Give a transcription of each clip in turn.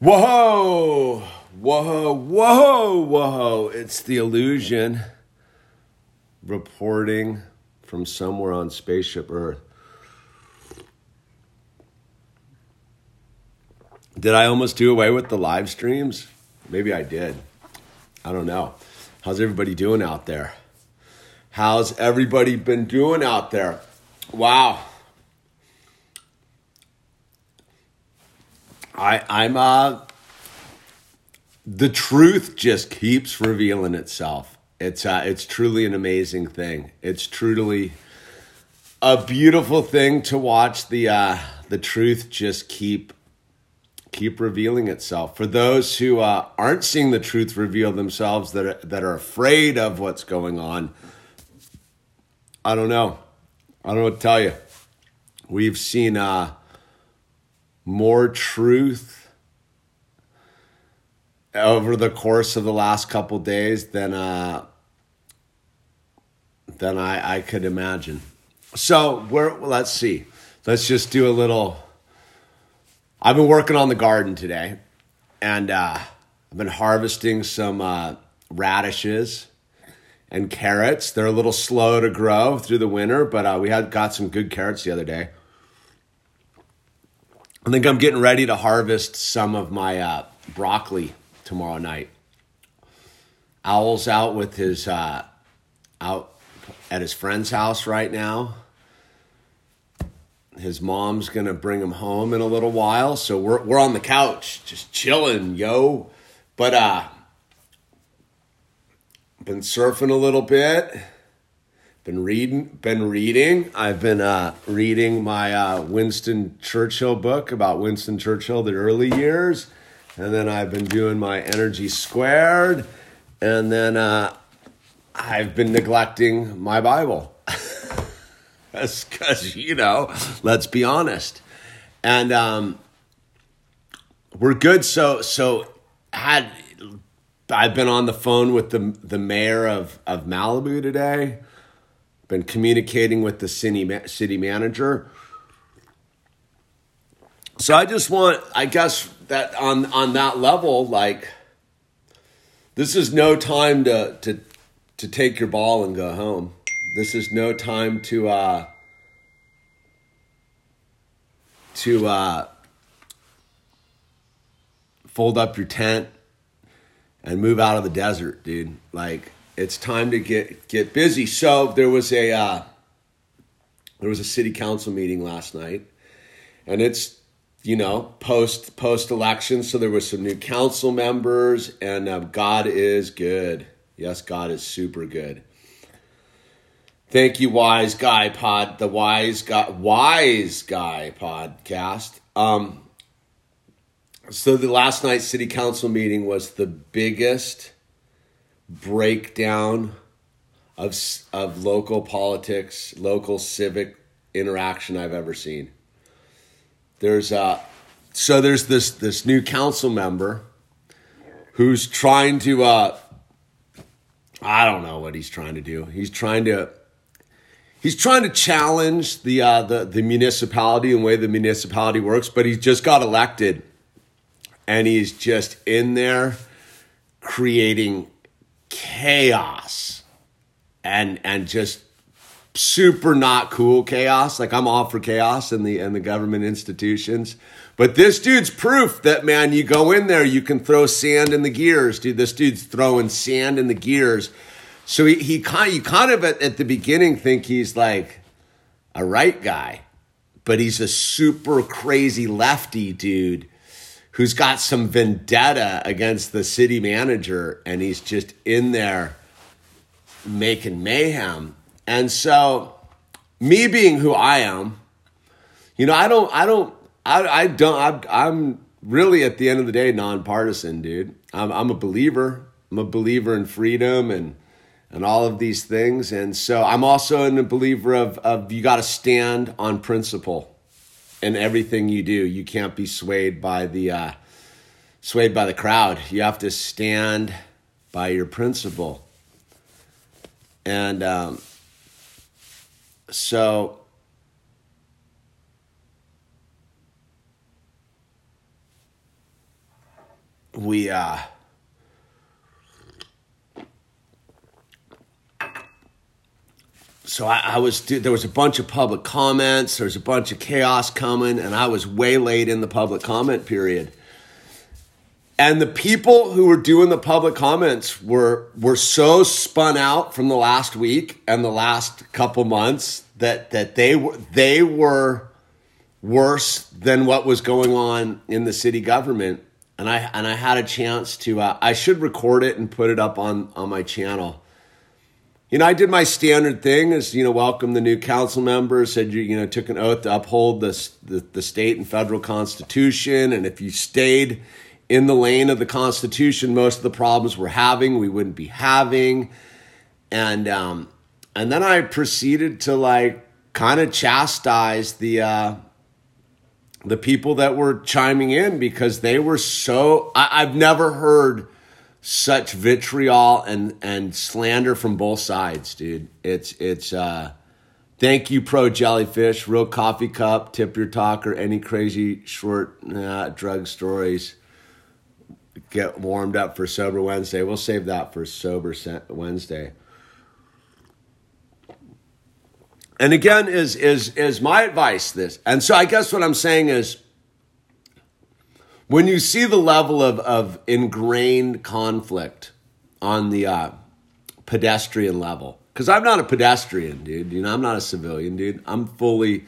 Whoa, whoa, whoa, whoa. It's the illusion reporting from somewhere on Spaceship Earth. Did I almost do away with the live streams? Maybe I did. I don't know. How's everybody doing out there? How's everybody been doing out there? Wow. I I'm uh the truth just keeps revealing itself. It's uh it's truly an amazing thing. It's truly a beautiful thing to watch the uh the truth just keep keep revealing itself. For those who uh, aren't seeing the truth reveal themselves, that are, that are afraid of what's going on, I don't know. I don't know what to tell you. We've seen uh, more truth over the course of the last couple days than uh, than I, I could imagine. So we're let's see. Let's just do a little. I've been working on the garden today, and uh, I've been harvesting some uh, radishes and carrots. They're a little slow to grow through the winter, but uh, we had got some good carrots the other day. I think I'm getting ready to harvest some of my uh, broccoli tomorrow night. Owl's out with his uh, out at his friend's house right now. His mom's gonna bring him home in a little while, so we're we're on the couch just chilling, yo. But uh, been surfing a little bit been reading been reading. I've been uh, reading my uh, winston churchill book about winston churchill the early years. And then i've been doing my energy squared. And then uh, i've been neglecting my bible. Because you know let's be honest. And um, we're good. So so had i've been on the phone with the the mayor of of malibu today been communicating with the city city manager. So I just want, I guess that on on that level, like this is no time to to to take your ball and go home. This is no time to uh to uh fold up your tent and move out of the desert, dude. Like it's time to get get busy. So there was a uh, there was a city council meeting last night, and it's you know post post election. So there was some new council members, and uh, God is good. Yes, God is super good. Thank you, Wise Guy Pod, the Wise Guy Wise Guy podcast. Um, so the last night's city council meeting was the biggest breakdown of of local politics, local civic interaction I've ever seen. There's uh so there's this this new council member who's trying to uh I don't know what he's trying to do. He's trying to he's trying to challenge the uh the the municipality and the way the municipality works, but he just got elected and he's just in there creating chaos and and just super not cool chaos. Like I'm all for chaos in the in the government institutions. But this dude's proof that man, you go in there, you can throw sand in the gears, dude. This dude's throwing sand in the gears. So he, he kind you kind of at, at the beginning think he's like a right guy, but he's a super crazy lefty dude who's got some vendetta against the city manager and he's just in there making mayhem. And so me being who I am, you know, I don't, I don't, I, I don't, I'm, I'm really at the end of the day nonpartisan, dude. I'm, I'm a believer. I'm a believer in freedom and and all of these things. And so I'm also a believer of of you got to stand on principle in everything you do. You can't be swayed by the uh, swayed by the crowd. You have to stand by your principle. And um, so we uh so I, I, was there was a bunch of public comments there was a bunch of chaos coming and i was way late in the public comment period. And the people who were doing the public comments were were so spun out from the last week and the last couple months that that they were they were worse than what was going on in the city government. And i and i had a chance to uh, i should record it and put it up on on my channel you know, I did my standard thing as, you know, welcome the new council members, said you, you know, took an oath to uphold the, the, the state and federal constitution. And if you stayed in the lane of the constitution, most of the problems we're having, we wouldn't be having. And, um, and then I proceeded to like kind of chastise the, uh, the people that were chiming in because they were so, I, I've never heard such vitriol and and slander from both sides, dude. It's it's uh thank you pro jellyfish, real coffee cup, tip your talker, any crazy short uh, drug stories. Get warmed up for sober Wednesday. We'll save that for sober Wednesday. And again, is is is my advice this. And so I guess what I'm saying is when you see the level of, of ingrained conflict on the uh, pedestrian level, because I'm not a pedestrian, dude. You know, I'm not a civilian, dude. I'm fully,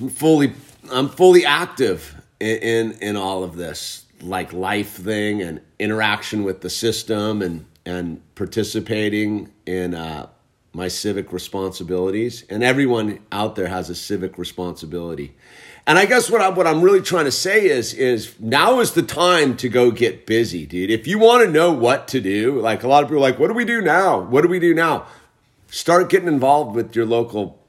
I'm fully, I'm fully active in, in, in all of this, like life thing and interaction with the system and and participating in uh, my civic responsibilities. And everyone out there has a civic responsibility. And I guess what I'm what I'm really trying to say is is now is the time to go get busy, dude. If you want to know what to do, like a lot of people like, what do we do now? What do we do now? Start getting involved with your local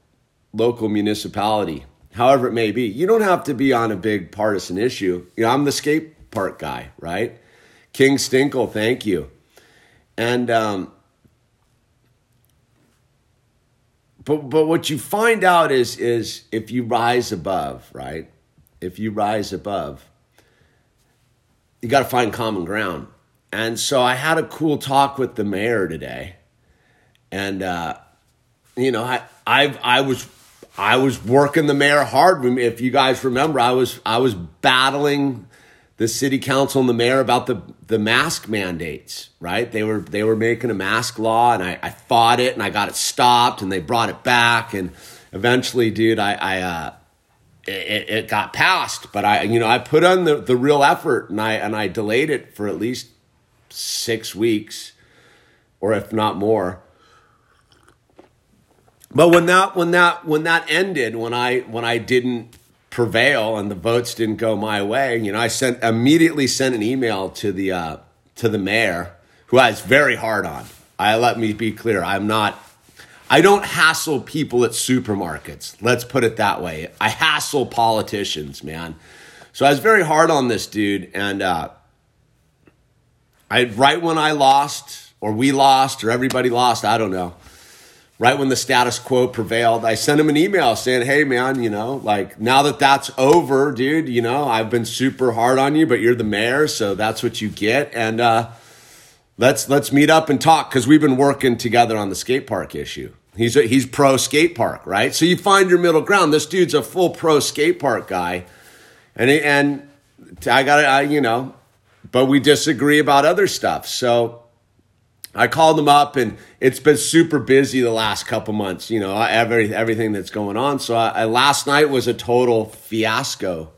local municipality, however it may be. You don't have to be on a big partisan issue. You know, I'm the skate park guy, right? King Stinkle, thank you. And um, but but what you find out is is if you rise above, right? If you rise above, you got to find common ground. And so I had a cool talk with the mayor today, and uh, you know I I I was I was working the mayor hard. If you guys remember, I was I was battling the city council and the mayor about the the mask mandates, right? They were they were making a mask law, and I, I fought it, and I got it stopped, and they brought it back, and eventually, dude, I, I uh, it, it got passed, but I you know I put on the the real effort, and I and I delayed it for at least six weeks, or if not more. But when that when that when that ended, when I when I didn't prevail and the votes didn't go my way, you know, I sent immediately sent an email to the uh, to the mayor, who I was very hard on. I let me be clear, I'm not. I don't hassle people at supermarkets. Let's put it that way. I hassle politicians, man. So I was very hard on this dude, and uh, I right when I lost, or we lost, or everybody lost, I don't know right when the status quo prevailed, I sent him an email saying, "Hey, man, you know, like now that that's over, dude, you know, I've been super hard on you, but you're the mayor, so that's what you get, and uh, let's let's meet up and talk because we've been working together on the skate park issue." He's a, he's pro skate park, right? So you find your middle ground. This dude's a full pro skate park guy, and and I got to, you know, but we disagree about other stuff. So I called them up, and it's been super busy the last couple months. You know, every everything that's going on. So I, I, last night was a total fiasco.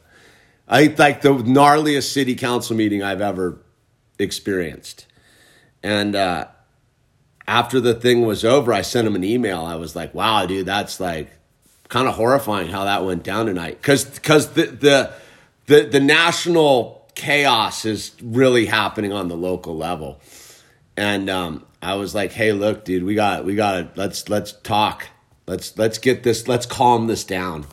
I like the gnarliest city council meeting I've ever experienced. And uh, after the thing was over, I sent him an email. I was like, "Wow, dude, that's like kind of horrifying how that went down tonight." Because because the the the the national chaos is really happening on the local level and um, I was like, "Hey, look, dude, we got we got let's let's talk. Let's let's get this. Let's calm this down."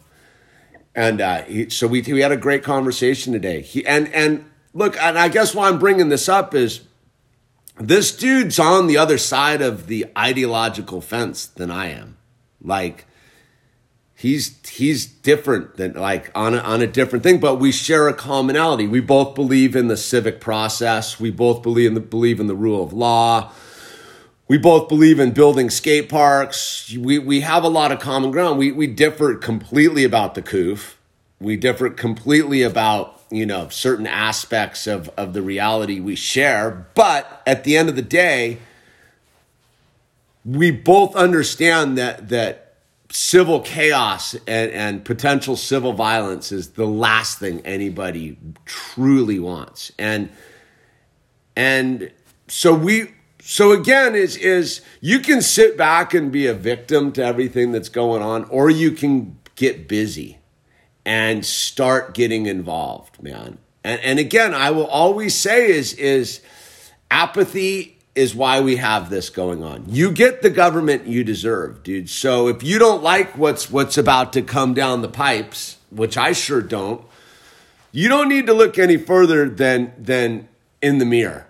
And uh, he, so we we had a great conversation today. He and and look, and I guess why I'm bringing this up is this dude's on the other side of the ideological fence than I am. Like he's he's different than like on a, on a different thing but we share a commonality. We both believe in the civic process. We both believe in the believe in the rule of law. We both believe in building skate parks. We we have a lot of common ground. We we differ completely about the coof we differ completely about you know certain aspects of of the reality we share. But at the end of the day we both understand that that civil chaos and, and potential civil violence is the last thing anybody truly wants. And and so we so again is is you can sit back and be a victim to everything that's going on, or you can get busy and start getting involved, man. And and again, I will always say is is apathy is why we have this going on. You get the government you deserve, dude. So if you don't like what's what's about to come down the pipes, which I sure don't, you don't need to look any further than than in the mirror.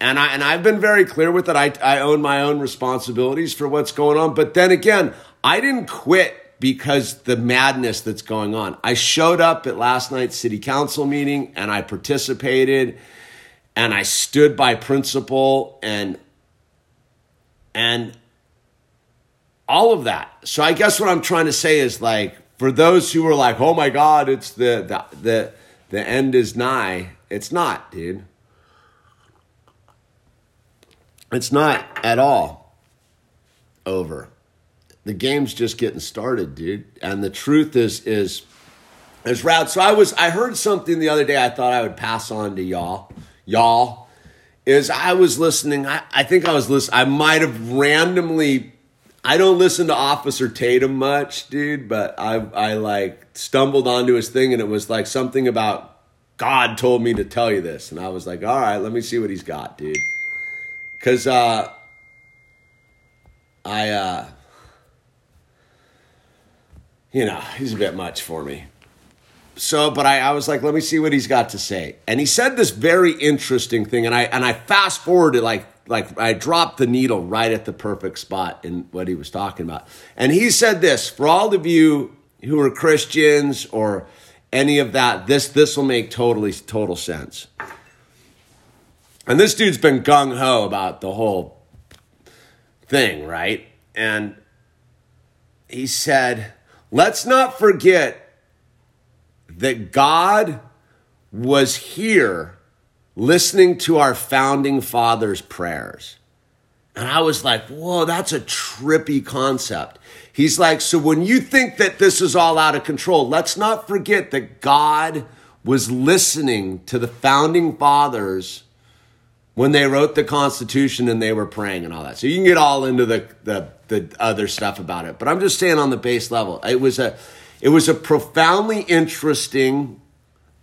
And I and I've been very clear with it. I I own my own responsibilities for what's going on, but then again, I didn't quit because the madness that's going on. I showed up at last night's city council meeting and I participated and I stood by principle and and all of that. So I guess what I'm trying to say is like for those who are like, "Oh my god, it's the the the, the end is nigh." It's not, dude. It's not at all over. The game's just getting started, dude. And the truth is is is rad. So I was I heard something the other day I thought I would pass on to y'all y'all, is I was listening. I, I think I was listening. I might have randomly. I don't listen to Officer Tatum much, dude, but I I like stumbled onto his thing and it was like something about God told me to tell you this, and I was like, all right, let me see what he's got, dude, because uh, I uh, you know, he's a bit much for me so but I, I was like let me see what he's got to say. And he said this very interesting thing and i and i fast forwarded like like i dropped the needle right at the perfect spot in what he was talking about. And he said this for all of you who are christians or any of that this this will make totally total sense. And this dude's been gung-ho about the whole thing right? And he said let's not forget that God was here listening to our founding fathers' prayers. And I was like, whoa, that's a trippy concept. He's like, so when you think that this is all out of control, let's not forget that God was listening to the founding fathers when they wrote the Constitution and they were praying and all that. So you can get all into the, the, the other stuff about it. But I'm just saying on the base level, it was a it was a profoundly interesting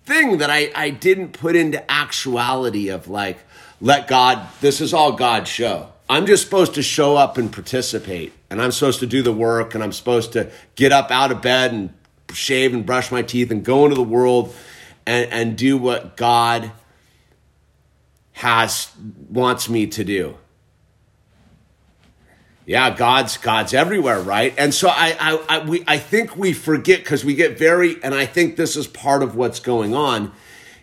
thing that I, I didn't put into actuality of like, let God, this is all God's show. I'm just supposed to show up and participate, and I'm supposed to do the work, and I'm supposed to get up out of bed and shave and brush my teeth and go into the world and, and do what God has wants me to do yeah, God's God's everywhere, right? And so I I, I we I think we forget because we get very, and I think this is part of what's going on,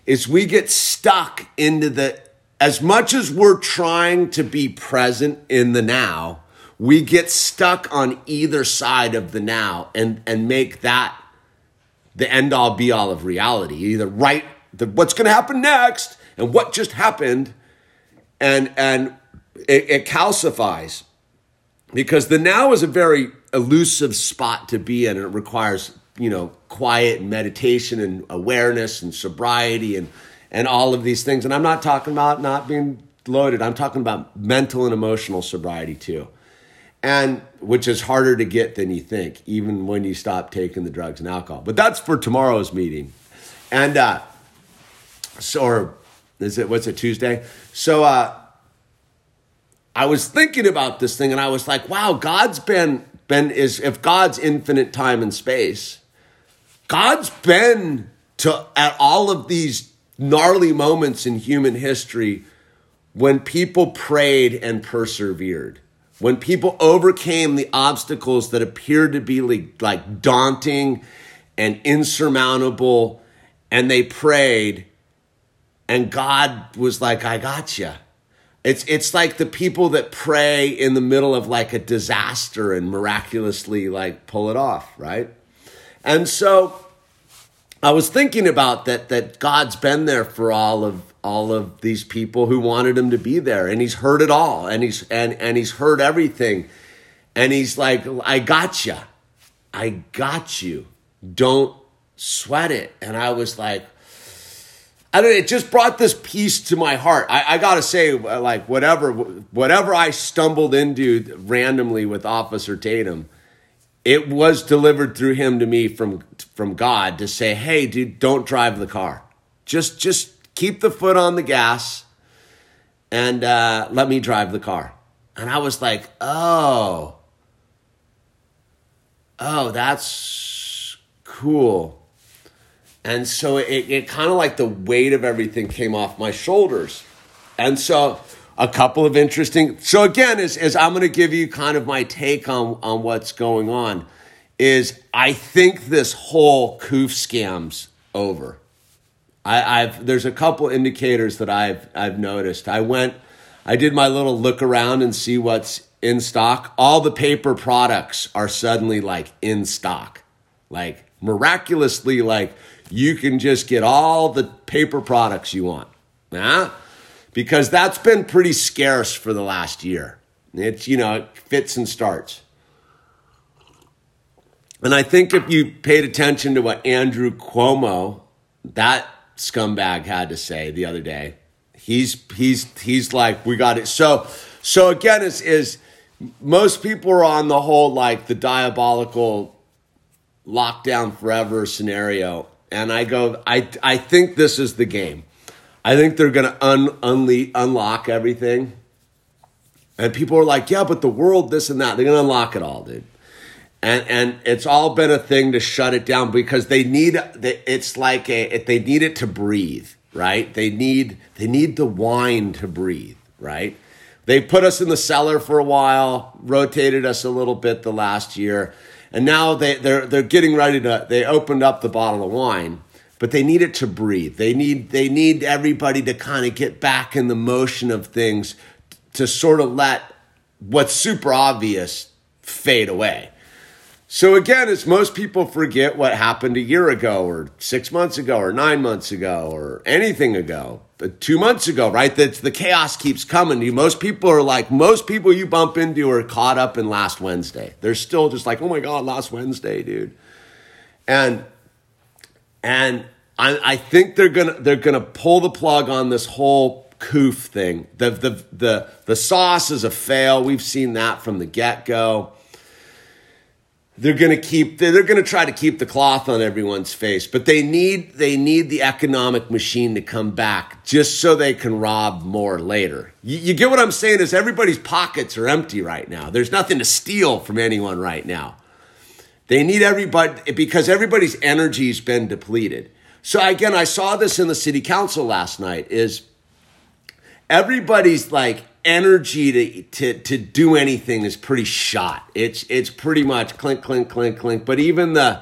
is we get stuck into the as much as we're trying to be present in the now, we get stuck on either side of the now and and make that the end all be all of reality. Either right the, what's going to happen next and what just happened, and and it, it calcifies because the now is a very elusive spot to be in. And it requires, you know, quiet and meditation and awareness and sobriety and, and all of these things. And I'm not talking about not being loaded, I'm talking about mental and emotional sobriety too. And which is harder to get than you think, even when you stop taking the drugs and alcohol. But that's for tomorrow's meeting. And, uh, so, or is it, what's it, Tuesday? So, uh, I was thinking about this thing and I was like, wow, God's been been is if God's infinite time and space, God's been to at all of these gnarly moments in human history when people prayed and persevered. when people overcame the obstacles that appeared to be like, like daunting and insurmountable, and they prayed, and God was like, I got you. It's, it's like the people that pray in the middle of like a disaster and miraculously like pull it off, right? And so I was thinking about that that God's been there for all of all of these people who wanted him to be there and he's heard it all and he's and and he's heard everything and he's like I got you. I got you. Don't sweat it. And I was like I don't it just brought this peace to my heart. I, I gotta say, like whatever whatever I stumbled into randomly with Officer Tatum, it was delivered through him to me from from God to say, "Hey, dude, don't drive the car. Just just keep the foot on the gas, and uh, let me drive the car." And I was like, "Oh, oh, that's cool." And so it, it kind of like the weight of everything came off my shoulders. And so a couple of interesting. So again, is is I'm going to give you kind of my take on on what's going on. Is I think this whole COOF scam's over. I, I've there's a couple indicators that I've I've noticed. I went, I did my little look around and see what's in stock. All the paper products are suddenly like in stock, like miraculously, like you can just get all the paper products you want. Nah because that's been pretty scarce for the last year. It's, you know, it fits and starts. And I think if you paid attention to what Andrew Cuomo, that scumbag, had to say the other day, he's he's he's like, we got it. So so again, is is most people are on the whole like the diabolical lockdown forever scenario. And I go, I I think this is the game. I think they're going to un- unle- unlock everything. And people are like, yeah, but the world, this and that. They're going to unlock it all, dude. And, and it's all been a thing to shut it down because they need it's like a they need it to breathe right they need they need the wine to breathe right they put us in the cellar for a while rotated us a little bit the last year and now they they're they're getting ready to they opened up the bottle of wine but they need it to breathe. They need they need everybody to kind of get back in the motion of things to sort of let what's super obvious fade away. So again, as most people forget what happened a year ago or 6 months ago or 9 months ago or anything ago, 2 months ago, right? That the chaos keeps coming you. Most people are like most people you bump into are caught up in last Wednesday. They're still just like, "Oh my god, last Wednesday, dude." And and I, I think they're gonna they're gonna pull the plug on this whole COOF thing. The the the the sauce is a fail. We've seen that from the get go. They're gonna keep they're gonna try to keep the cloth on everyone's face, but they need they need the economic machine to come back just so they can rob more later. You, you get what I'm saying? Is everybody's pockets are empty right now. There's nothing to steal from anyone right now. They need everybody because everybody's energy's been depleted. So again, I saw this in the city council last night is everybody's like energy to, to, to do anything is pretty shot. It's, it's pretty much clink, clink, clink, clink. But even the,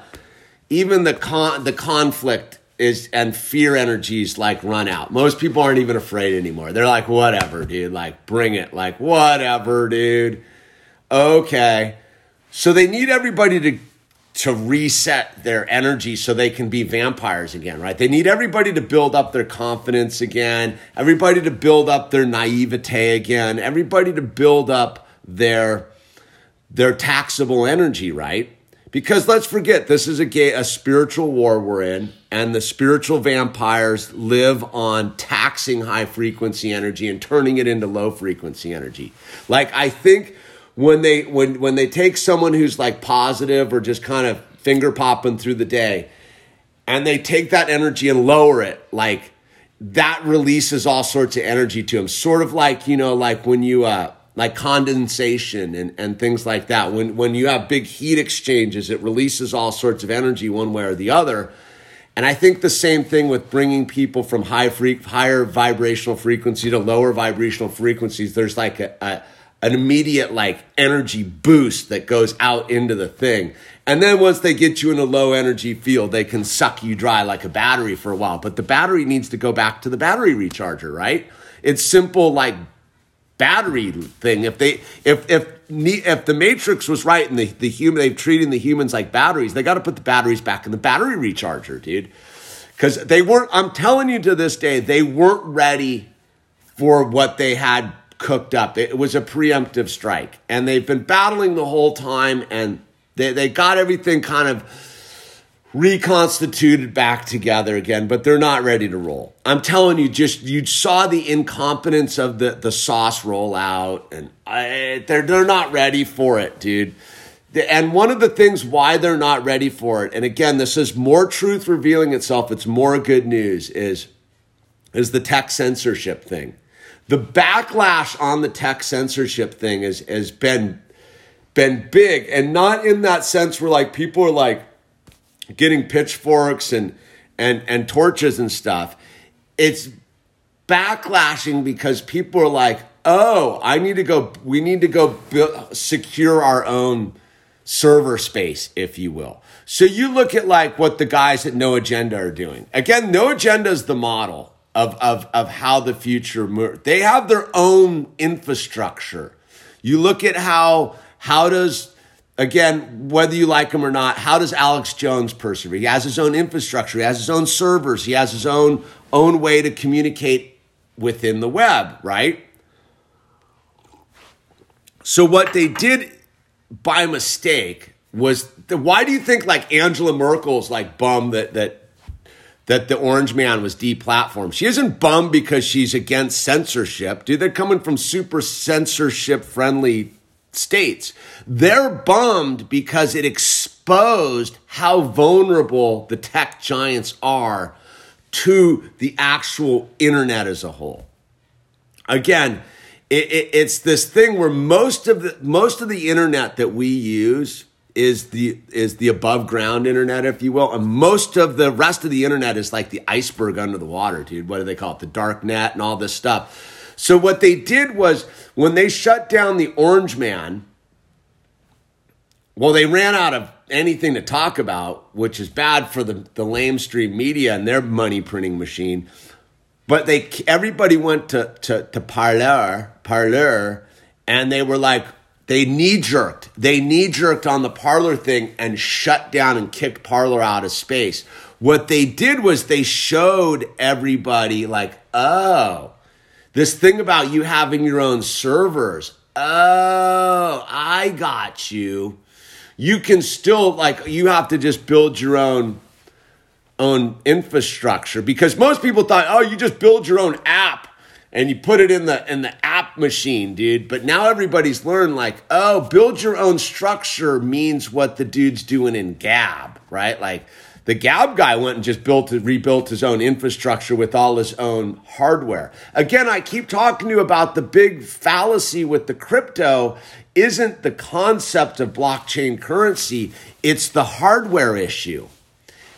even the con, the conflict is, and fear energies like run out. Most people aren't even afraid anymore. They're like, whatever, dude. Like, bring it. Like, whatever, dude. Okay. So they need everybody to to reset their energy so they can be vampires again, right? They need everybody to build up their confidence again, everybody to build up their naivete again, everybody to build up their their taxable energy, right? Because let's forget this is a a spiritual war we're in, and the spiritual vampires live on taxing high frequency energy and turning it into low frequency energy. Like I think when they when when they take someone who's like positive or just kind of finger popping through the day and they take that energy and lower it like that releases all sorts of energy to them sort of like you know like when you uh like condensation and, and things like that. When when you have big heat exchanges it releases all sorts of energy one way or the other. And I think the same thing with bringing people from high free, higher vibrational frequency to lower vibrational frequencies. There's like a, a an immediate like energy boost that goes out into the thing. And then once they get you in a low energy field, they can suck you dry like a battery for a while. But the battery needs to go back to the battery recharger, right? It's simple like battery thing. If they if if if the matrix was right and the, the human they've treating the humans like batteries, they got to put the batteries back in the battery recharger, dude. Because they weren't, I'm telling you to this day, they weren't ready for what they had cooked up. It was a preemptive strike. And they've been battling the whole time and they, they got everything kind of reconstituted back together again, but they're not ready to roll. I'm telling you, just you saw the incompetence of the, the sauce rollout, and I, they're they're not ready for it, dude. And one of the things why they're not ready for it, and again, this is more truth revealing itself. It's more good news. Is is the tech censorship thing? The backlash on the tech censorship thing has, has been been big. And not in that sense where like people are like getting pitchforks and and and torches and stuff. It's backlashing because people are like oh i need to go we need to go build, secure our own server space if you will. So you look at like what the guys at no agenda are doing. Again no agenda is the model of, of, of how the future moves. They have their own infrastructure. You look at how, how does, again, whether you like him or not, how does Alex Jones persevere? He has his own infrastructure, he has his own servers, he has his own, own way to communicate within the web, right? So what they did by mistake was the, why do you think like Angela Merkel's like bum that that that the Orange Man was deplatformed. She isn't bummed because she's against censorship. Dude, they're coming from super censorship friendly states. They're bummed because it exposed how vulnerable the tech giants are to the actual internet as a whole. Again, it, it, it's this thing where most of the most of the internet that we use is the is the above ground internet, if you will, and most of the rest of the internet is like the iceberg under the water, dude. What do they call it? The dark net and all this stuff. So what they did was when they shut down the Orange Man, well, they ran out of anything to talk about, which is bad for the the lamestream media and their money printing machine. But they everybody went to to to Parler, Parler, and they were like, they knee jerked. They knee jerked on the Parler thing and shut down and kicked Parler out of space. What they did was they showed everybody, like, oh, this thing about you having your own servers. Oh, I got you. You can still, like, you have to just build your own own infrastructure because most people thought, oh, you just build your own app and you put it in the in the app machine, dude. But now everybody's learned like, oh, build your own structure means what the dude's doing in Gab, right? Like the Gab guy went and just built rebuilt his own infrastructure with all his own hardware. Again, I keep talking to you about the big fallacy with the crypto isn't the concept of blockchain currency, it's the hardware issue.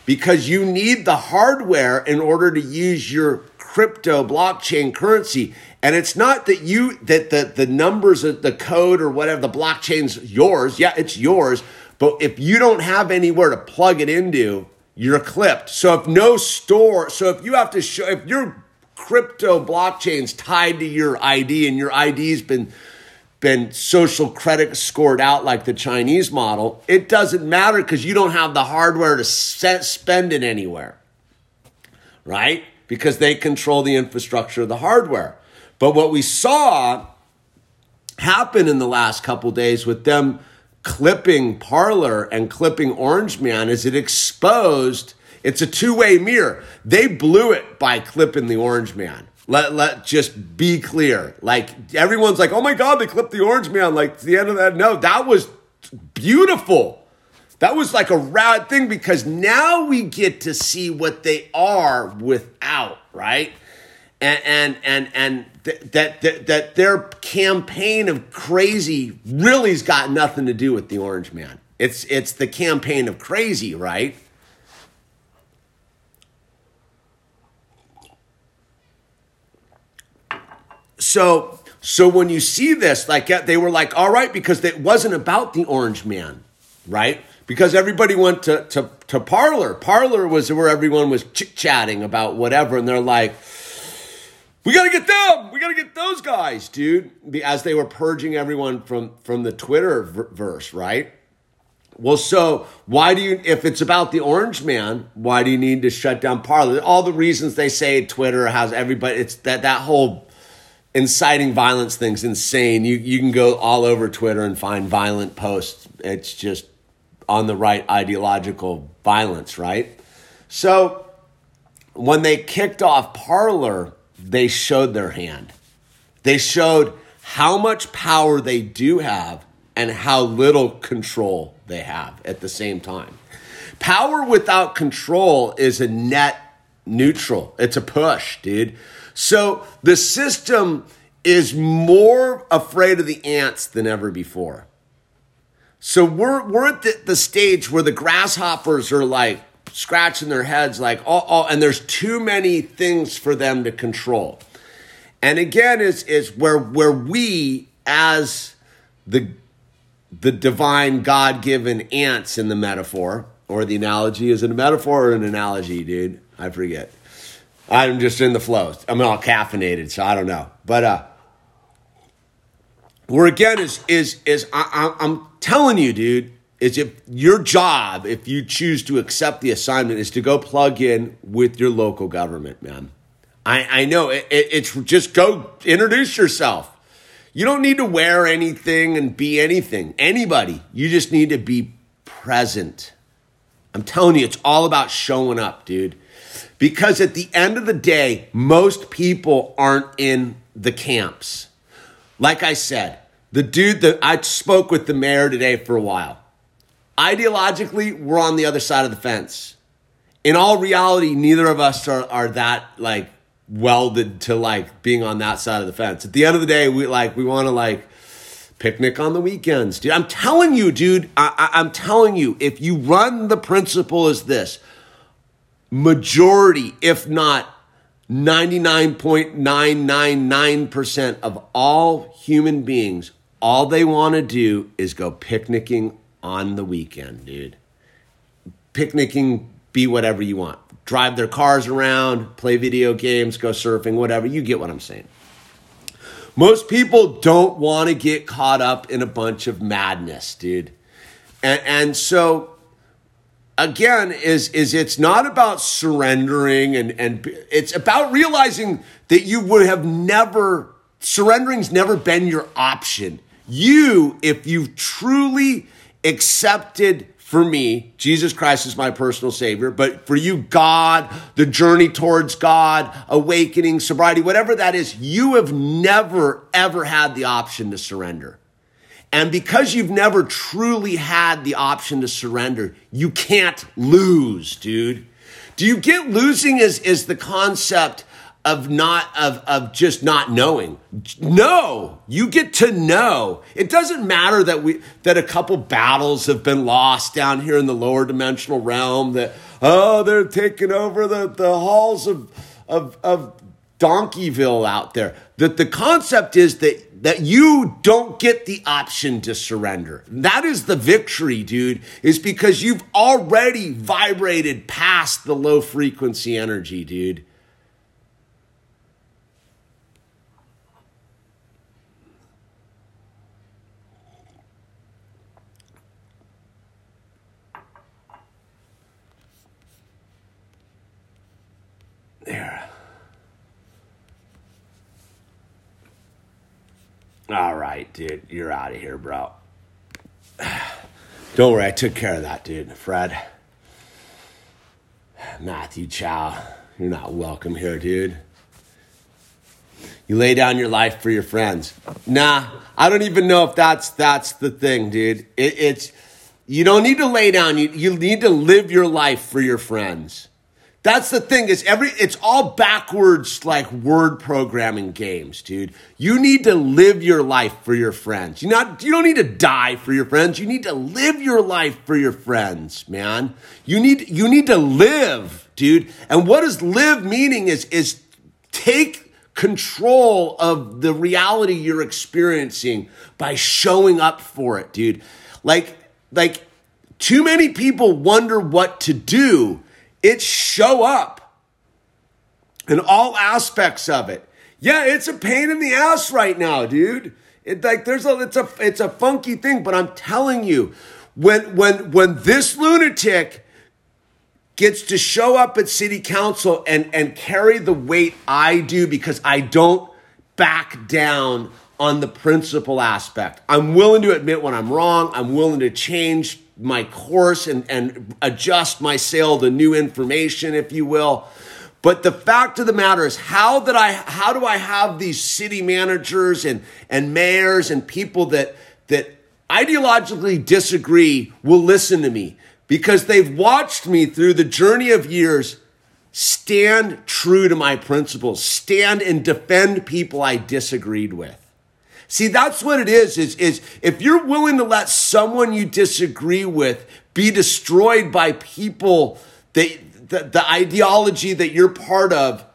Because you need the hardware in order to use your crypto blockchain currency. And it's not that you that the, the numbers of the code or whatever the blockchain's yours. Yeah, it's yours. But if you don't have anywhere to plug it into, you're clipped. So if no store, so if you have to show if your crypto blockchain's tied to your ID and your ID's been been social credit scored out like the Chinese model, it doesn't matter because you don't have the hardware to set, spend it anywhere. Right? Because they control the infrastructure the hardware. But what we saw happen in the last couple days with them clipping Parler and clipping Orange Man is it exposed it's a two-way mirror. They blew it by clipping the Orange Man. Let let just be clear. Like everyone's like, "Oh my god, they clipped the Orange Man." Like the end of that. No, that was beautiful. That was like a rad thing because now we get to see what they are without, right? And and and and th- that that that their campaign of crazy really's got nothing to do with the Orange Man. It's it's the campaign of crazy, right? So So when you see this, like they were like, all right, because it wasn't about the orange man, right? Because everybody went to, to, to Parler. Parler was where everyone was chit chatting about whatever. And they're like, we got to get them. We got to get those guys, dude. As they were purging everyone from, from the Twitter verse, right? Well, so why do you, if it's about the orange man, why do you need to shut down Parler? All the reasons they say Twitter has everybody, it's that, that whole inciting violence thing's insane. You you can go all over Twitter and find violent posts. It's just on the right ideological violence, right? So when they kicked off Parler, they showed their hand. They showed how much power they do have and how little control they have at the same time. Power without control is a net neutral. It's a push, dude. So the system is more afraid of the ants than ever before. So we're we're at the, the stage where the grasshoppers are like scratching their heads like oh, oh and there's too many things for them to control. And again is is where where we as the the divine God-given ants in the metaphor or the analogy is it a metaphor or an analogy, dude? I forget. I'm just in the flow. I'm all caffeinated, so I don't know. But uh, we're again is is is I, I'm telling you, dude, is if your job, if you choose to accept the assignment, is to go plug in with your local government, man. I I know it, it, it's just go introduce yourself. You don't need to wear anything and be anything, anybody. You just need to be present. I'm telling you, it's all about showing up, dude. Because at the end of the day, most people aren't in the camps. Like I said, the dude that I spoke with the mayor today for a while. Ideologically, we're on the other side of the fence. In all reality, neither of us are, are that like welded to like being on that side of the fence. At the end of the day, we like we want to like picnic on the weekends, dude. I'm telling you, dude. I, I, I'm telling you, if you run the principle as this, majority, if not 99.999% of all human beings, all they want to do is go picnicking on the weekend, dude. Picnicking, be whatever you want. Drive their cars around, play video games, go surfing, whatever. You get what I'm saying. Most people don't want to get caught up in a bunch of madness, dude. And, and so again is is it's not about surrendering and and it's about realizing that you would have never surrendering's never been your option you if you've truly accepted for me jesus christ is my personal savior but for you god the journey towards god awakening sobriety whatever that is you have never ever had the option to surrender and because you've never truly had the option to surrender, you can't lose, dude. Do you get losing as, is the concept of not of of just not knowing. No, you get to know. It doesn't matter that we that a couple battles have been lost down here in the lower dimensional realm. That oh, they're taking over the the halls of of of Donkeyville out there. That the concept is that that you don't get the option to surrender. That is the victory, dude, is because you've already vibrated past the low frequency energy, dude. There. All right, dude, you're out of here, bro. Don't worry, I took care of that, dude. Fred. Matthew Chow, you're not welcome here, dude. You lay down your life for your friends. Nah, I don't even know if that's that's the thing, dude. It, it's you don't need to lay down. You you need to live your life for your friends. That's the thing is every it's all backwards like word programming games, dude. You need to live your life for your friends. You not you don't need to die for your friends. You need to live your life for your friends, man. You need you need to live, dude. And what does live meaning is is take control of the reality you're experiencing by showing up for it, dude. Like, like too many people wonder what to do. It's show up in all aspects of it. Yeah, it's a pain in the ass right now, dude. It like there's a it's a it's a funky thing, but I'm telling you, when when when this lunatic gets to show up at city council and and carry the weight I do because I don't back down on the principle aspect. I'm willing to admit when I'm wrong. I'm willing to change my course and, and adjust my sail to new information, if you will. But the fact of the matter is, how that I how do I have these city managers and, and mayors and people that that ideologically disagree will listen to me because they've watched me through the journey of years stand true to my principles, stand and defend people I disagreed with. See, that's what it is, is, is if you're willing to let someone you disagree with be destroyed by people that the, the ideology that you're part of,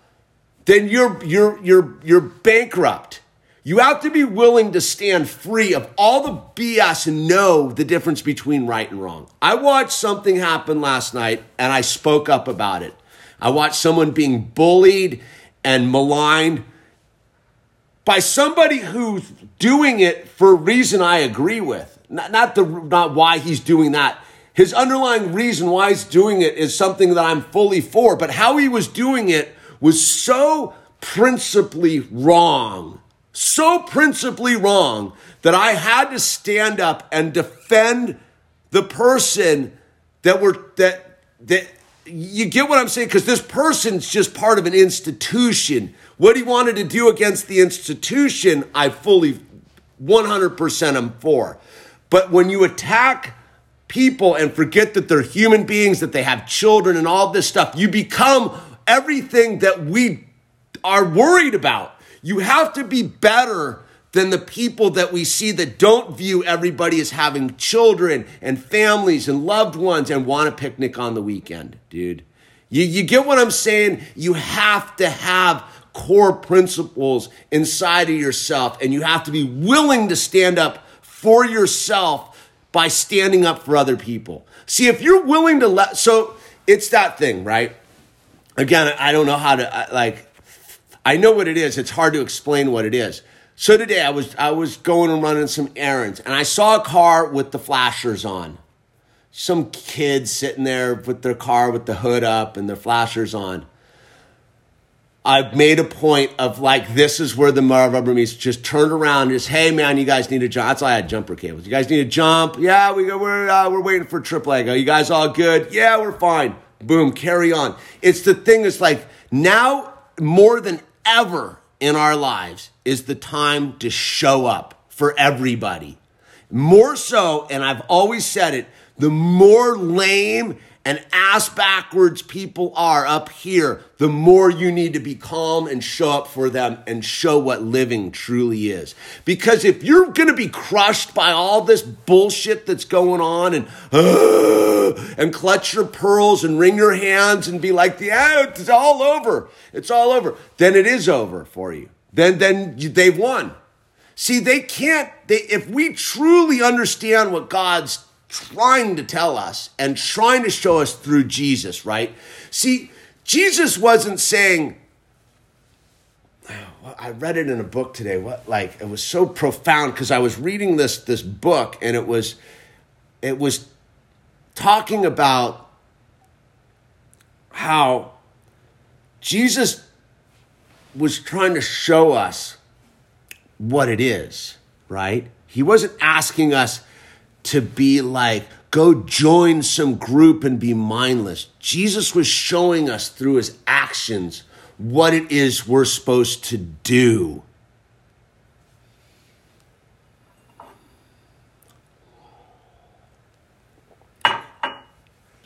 then you're, you're, you're, you're bankrupt. You have to be willing to stand free of all the BS and know the difference between right and wrong. I watched something happen last night and I spoke up about it. I watched someone being bullied and maligned by somebody who's doing it for a reason I agree with. Not, not, the, not why he's doing that his underlying reason why he's doing it is something that I'm fully for, but how he was doing it was so principally wrong, so principally wrong that I had to stand up and defend the person that were that that you get what I'm saying because this person's just part of an institution. What he wanted to do against the institution, I fully 100% I'm for. But when you attack people and forget that they're human beings, that they have children and all this stuff. You become everything that we are worried about. You have to be better than the people that we see that don't view everybody as having children and families and loved ones and want a picnic on the weekend, dude. You, you get what I'm saying? You have to have core principles inside of yourself and you have to be willing to stand up for yourself by standing up for other people. See, if you're willing to let, so it's that thing, right? Again, I don't know how to, like, I know what it is. It's hard to explain what it is. So today I was, I was going and running some errands and I saw a car with the flashers on. Some kids sitting there with their car with the hood up and their flashers on. I've made a point of like, this is where the rubber meets. Just turn around and just, hey man, you guys need to jump. That's why I had jumper cables. You guys need to jump. Yeah, we go, we're, uh, we're waiting for AAA. Go, you guys all good? Yeah, we're fine. Boom, carry on. It's the thing It's like now more than ever in our lives is the time to show up for everybody. More so, and I've always said it, the more lame and as backwards people are up here, the more you need to be calm and show up for them and show what living truly is. Because if you're going to be crushed by all this bullshit that's going on and uh, and clutch your pearls and wring your hands and be like, "Yeah, it's all over. It's all over." Then it is over for you. Then then they've won. See, they can't they if we truly understand what God's trying to tell us and trying to show us through Jesus, right? See, Jesus wasn't saying, I read it in a book today. What like it was so profound because I was reading this this book and it was it was talking about how Jesus was trying to show us what it is, right? He wasn't asking us to be like, go join some group and be mindless. Jesus was showing us through his actions what it is we're supposed to do.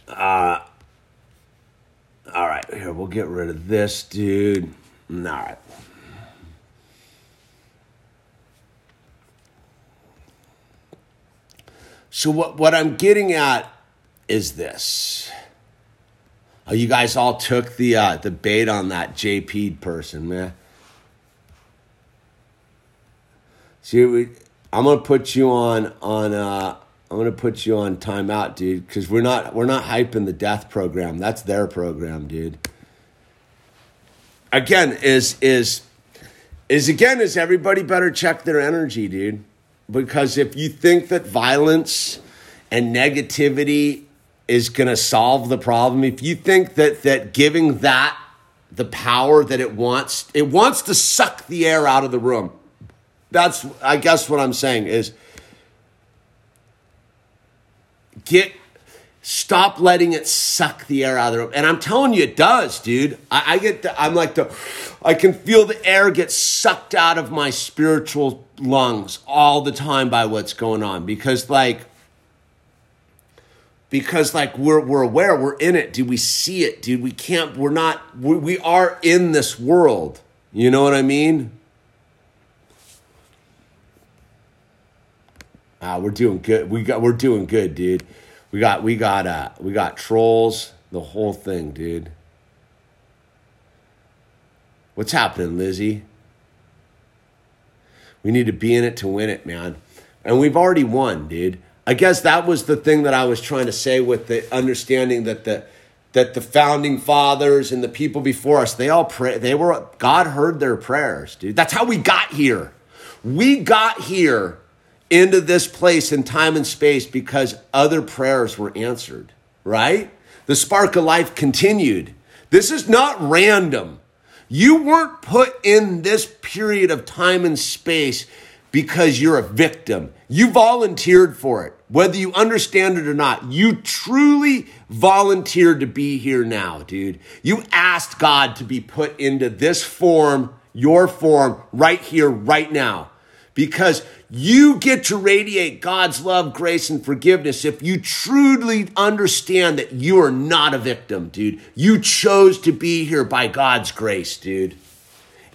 Uh, all right, here, we'll get rid of this dude. All right. So what, what I'm getting at is this. Oh, you guys all took the uh, the bait on that JP person, man. See, we, I'm gonna put you on on. Uh, I'm gonna put you on timeout, dude, because we're not we're not hyping the death program. That's their program, dude. Again, is is is again is everybody better check their energy, dude? Because if you think that violence and negativity is gonna solve the problem, if you think that that giving that the power that it wants, it wants to suck the air out of the room. That's I guess what I'm saying is get stop letting it suck the air out of the room. And I'm telling you, it does, dude. I, I get the, I'm like the I can feel the air get sucked out of my spiritual lungs all the time by what's going on because like because like we're we're aware we're in it dude we see it dude we can't we're not we, we are in this world you know what i mean ah we're doing good. We got we're doing good, dude. We got we got uh we got trolls, the whole thing, dude. What's happening, Lizzie? We need to be in it to win it, man. And we've already won, dude. I guess that was the thing that I was trying to say with the understanding that the that the founding fathers and the people before us, they all pray they were God heard their prayers, dude. That's how we got here. We got here into this place in time and space because other prayers were answered, right? The spark of life continued. This is not random. You weren't put in this period of time and space because you're a victim. You volunteered for it, whether you understand it or not. You truly volunteered to be here now, dude. You asked God to be put into this form, your form, right here, right now because you get to radiate God's love, grace, and forgiveness if you truly understand that you are not a victim, dude. You chose to be here by God's grace, dude.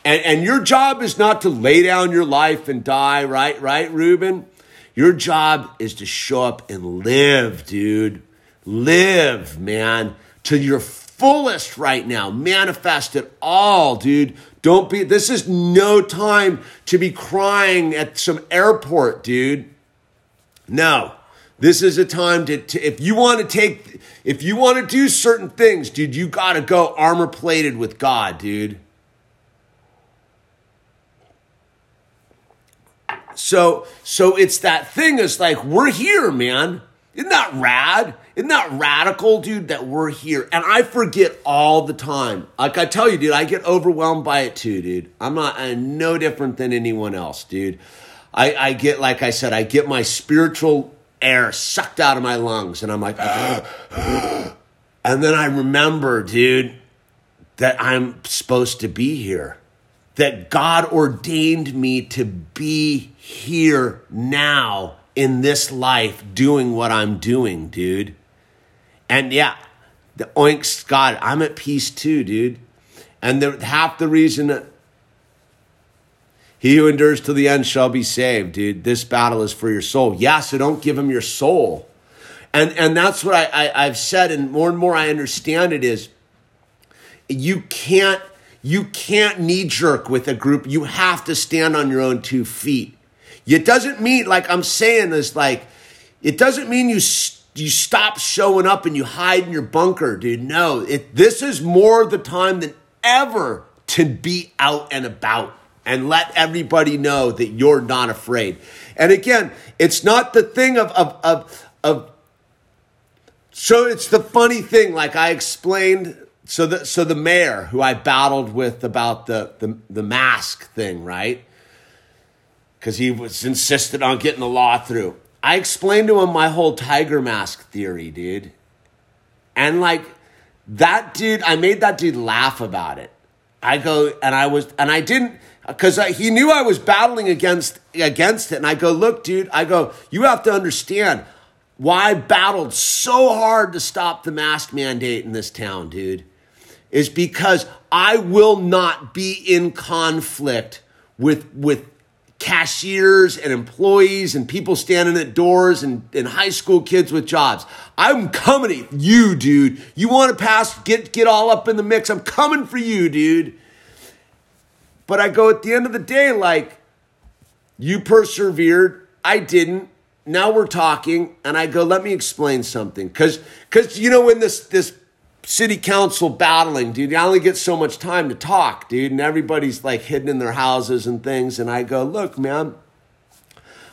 And, and your job is not to lay down your life and die, right? Right, Ruben? Your job is to show up and live, dude. Live, man, to your fullest right now. Manifest it all, dude. Don't be, this is no time to be crying at some airport, dude. No. This is a time to, to if you want to take, if you want to do certain things, dude, you got to go armor plated with God, dude. So, so it's that thing. It's like, we're here, man. Isn't that rad? Isn't that radical, dude, that we're here? And I forget all the time. Like I tell you, dude, I get overwhelmed by it too, dude. I'm not I'm no different than anyone else, dude. I, I get, like I said, I get my spiritual air sucked out of my lungs, and I'm like, and then I remember, dude, that I'm supposed to be here. That God ordained me to be here now in this life doing what I'm doing, dude. And yeah, the oinks, God, I'm at peace too, dude. And the, half the reason he who endures to the end shall be saved, dude. This battle is for your soul. Yeah, so don't give him your soul. And and that's what I, I I've said, and more and more I understand it is you can't you can't knee jerk with a group. You have to stand on your own two feet. It doesn't mean, like I'm saying, this like, it doesn't mean you you stop showing up and you hide in your bunker, dude. No, it, this is more the time than ever to be out and about and let everybody know that you're not afraid. And again, it's not the thing of of of, of so it's the funny thing, like I explained. So the so the mayor who I battled with about the the, the mask thing, right? because he was insistent on getting the law through. I explained to him my whole tiger mask theory, dude. And like that dude, I made that dude laugh about it. I go and I was and I didn't because he knew I was battling against against it. And I go, look, dude. I go, you have to understand why I battled so hard to stop the mask mandate in this town, dude. Is because I will not be in conflict with with cashiers and employees and people standing at doors and, and high school kids with jobs. I'm coming at you, dude. You want to pass, get, get all up in the mix. I'm coming for you, dude. But I go at the end of the day, like, You persevered. I didn't. Now we're talking, and I go, let me explain something. Because, because you know, when this, this city council battling, dude, I only get so much time to talk, dude, and everybody's like hidden in their houses and things. And I go, look, man,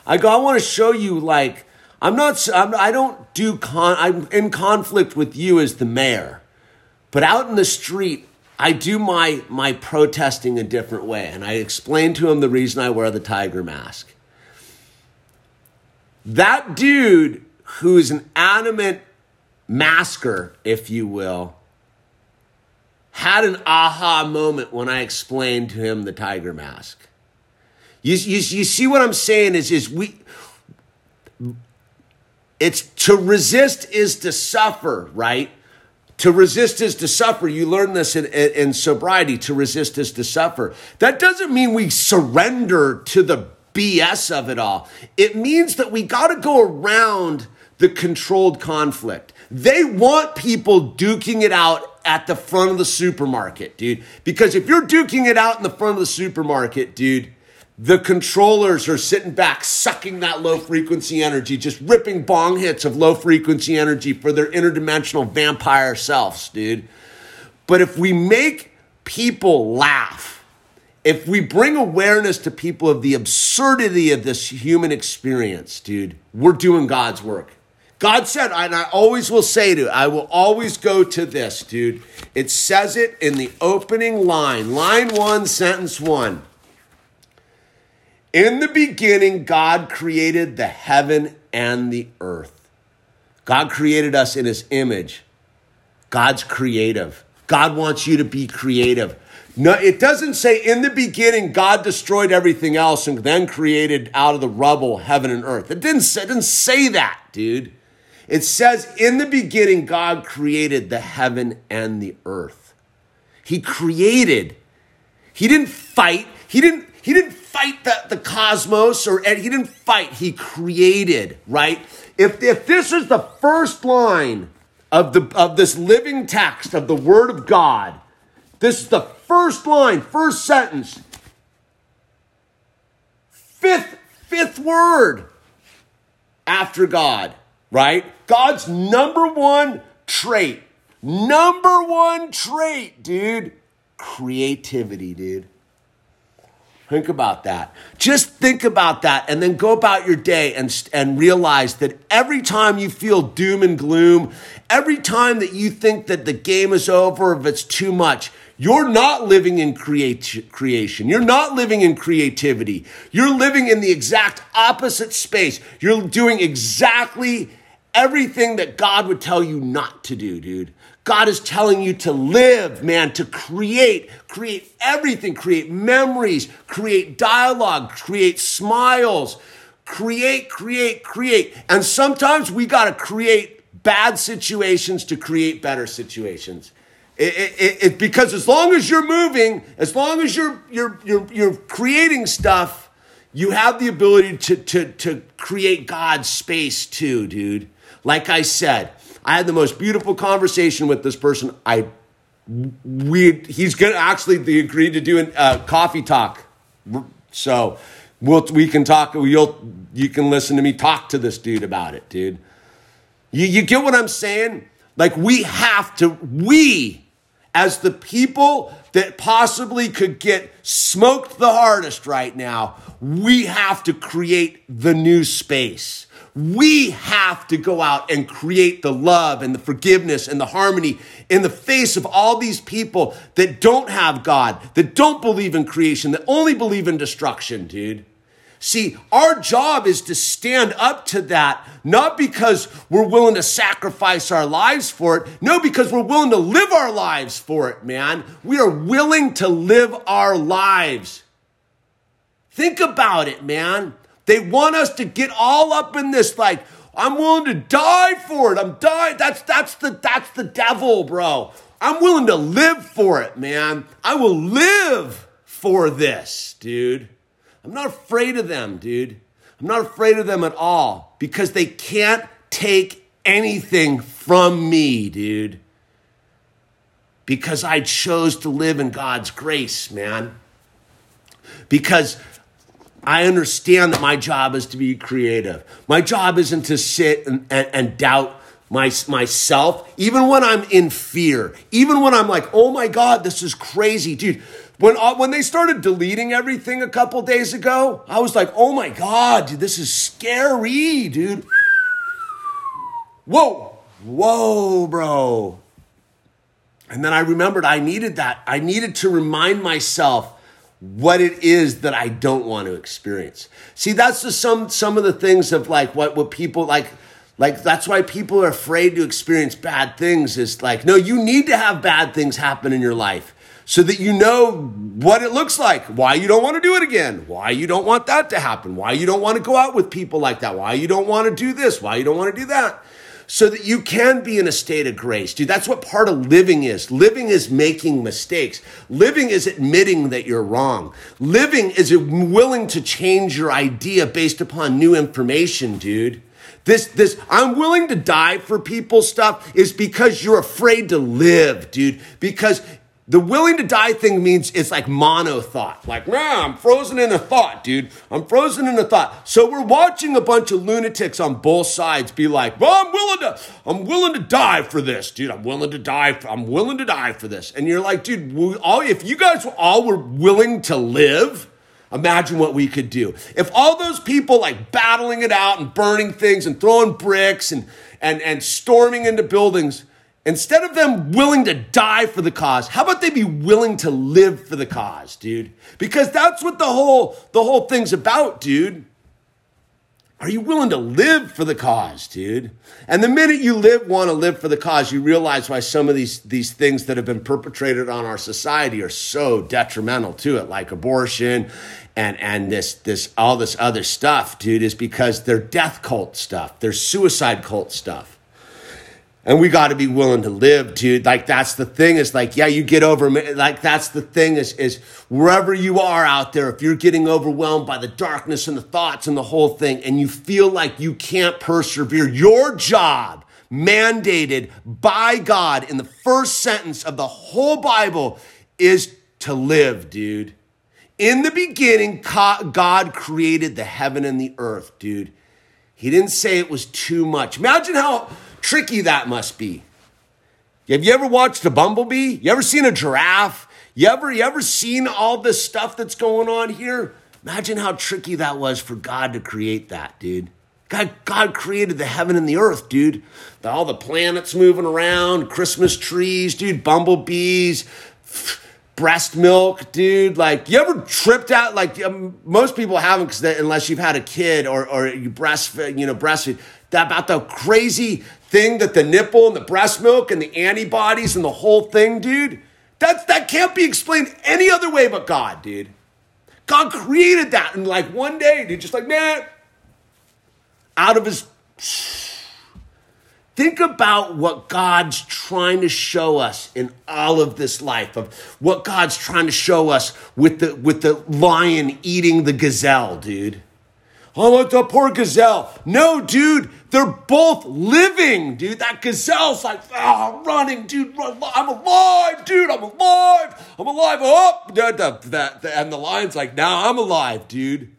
I go, I want to show you, like, I'm not, I'm, I don't do con, I'm in conflict with you as the mayor. But out in the street, I do my my protesting a different way, and I explain to him the reason I wear the tiger mask. That dude who's an adamant masker, if you will, had an aha moment when I explained to him the tiger mask. You, you, you see what I'm saying is, is we it's to resist is to suffer, right? To resist is to suffer. You learn this in, in, in, sobriety. To resist is to suffer. That doesn't mean we surrender to the BS of it all. It means that we got to go around the controlled conflict. They want people duking it out at the front of the supermarket, dude. Because if you're duking it out in the front of the supermarket, dude, the controllers are sitting back, sucking that low frequency energy, just ripping bong hits of low frequency energy for their interdimensional vampire selves, dude. But if we make people laugh, if we bring awareness to people of the absurdity of this human experience, dude, we're doing God's work. God said, and I always will say to, I will always go to this, dude. It says it in the opening line, line one, sentence one. In the beginning, God created the heaven and the earth. God created us in his image. God's creative. God wants you to be creative. No, it doesn't say in the beginning God destroyed everything else and then created out of the rubble heaven and earth. It didn't say, it didn't say that, dude. It says in the beginning God created the heaven and the earth. He created. He didn't fight. He didn't he didn't fight the, the cosmos or he didn't fight, he created, right? If, if this is the first line of, the, of this living text of the Word of God, this is the first line, first sentence, fifth, fifth word after God, right? God's number one trait, number one trait, dude, creativity, dude. Think about that. Just think about that and then go about your day and, and realize that every time you feel doom and gloom, every time that you think that the game is over, if it's too much, you're not living in creation. You're not living in creativity. You're living in the exact opposite space. You're doing exactly everything that God would tell you not to do, dude. God is telling you to live, man, to create, create everything, create memories, create dialogue, create smiles, create, create, create. And sometimes we got to create bad situations to create better situations. It, it, it, because as long as you're moving, as long as you're, you're, you're, you're creating stuff, you have the ability to, to, to create God's space too, dude. Like I said, I had the most beautiful conversation with this person. I we he's gonna actually they agreed to do a uh, coffee talk, so we'll we can talk. You'll you can listen to me talk to this dude about it, dude. You you get what I'm saying? Like we have to we as the people that possibly could get smoked the hardest right now, we have to create the new space. We have to go out and create the love and the forgiveness and the harmony in the face of all these people that don't have God, that don't believe in creation, that only believe in destruction, dude. See, our job is to stand up to that, not because we're willing to sacrifice our lives for it. No, because we're willing to live our lives for it, man. We are willing to live our lives. Think about it, man. They want us to get all up in this like I'm willing to die for it. I'm dying. That's that's the that's the devil, bro. I'm willing to live for it, man. I will live for this, dude. I'm not afraid of them, dude. I'm not afraid of them at all because they can't take anything from me, dude. Because I chose to live in God's grace, man. Because I understand that my job is to be creative. My job isn't to sit and, and, and doubt my, myself, even when I'm in fear, even when I'm like, oh my God, this is crazy, dude. When, uh, when they started deleting everything a couple days ago, I was like, oh my God, dude, this is scary, dude. Whoa, whoa, bro. And then I remembered I needed that. I needed to remind myself what it is that I don't want to experience. See, that's the some some of the things of like what what people like like that's why people are afraid to experience bad things is like no, you need to have bad things happen in your life so that you know what it looks like, why you don't want to do it again, why you don't want that to happen, why you don't want to go out with people like that, why you don't want to do this, why you don't want to do that. So that you can be in a state of grace. Dude, that's what part of living is. Living is making mistakes. Living is admitting that you're wrong. Living is willing to change your idea based upon new information, dude. This, this, I'm willing to die for people stuff is because you're afraid to live, dude. Because the willing to die thing means it's like mono thought. Like, man, I'm frozen in a thought, dude. I'm frozen in a thought. So we're watching a bunch of lunatics on both sides be like, well, I'm willing to, I'm willing to die for this, dude. I'm willing to die. For, I'm willing to die for this. And you're like, dude, we all, if you guys all were willing to live, imagine what we could do. If all those people like battling it out and burning things and throwing bricks and, and, and storming into buildings, Instead of them willing to die for the cause, how about they be willing to live for the cause, dude? Because that's what the whole the whole thing's about, dude. Are you willing to live for the cause, dude? And the minute you live want to live for the cause, you realize why some of these these things that have been perpetrated on our society are so detrimental to it, like abortion and and this this all this other stuff, dude, is because they're death cult stuff, they're suicide cult stuff and we got to be willing to live dude. Like that's the thing is like yeah you get over like that's the thing is is wherever you are out there if you're getting overwhelmed by the darkness and the thoughts and the whole thing and you feel like you can't persevere your job mandated by god in the first sentence of the whole bible is to live dude. In the beginning god created the heaven and the earth dude. He didn't say it was too much. Imagine how tricky that must be. Have you ever watched a bumblebee? You ever seen a giraffe? You ever, you ever seen all this stuff that's going on here? Imagine how tricky that was for God to create that, dude. God, God created the heaven and the earth, dude. All the planets moving around, Christmas trees, dude, bumblebees, breast milk, dude. Like, you ever tripped out? Like, um, most people haven't, because unless you've had a kid or or you breastfeed, you know, breastfeed. That about the crazy thing that the nipple and the breast milk and the antibodies and the whole thing, dude, that's, that can't be explained any other way but God, dude. God created that. And like one day, dude, just like, man, out of his. Think about what God's trying to show us in all of this life, of what God's trying to show us with the, with the lion eating the gazelle, dude. Oh, it's a poor gazelle. No, dude, they're both living, dude. That gazelle's like, oh, running, dude. Run, I'm alive, dude. I'm alive. I'm alive. Oh, that, and the lion's like, now I'm alive, dude.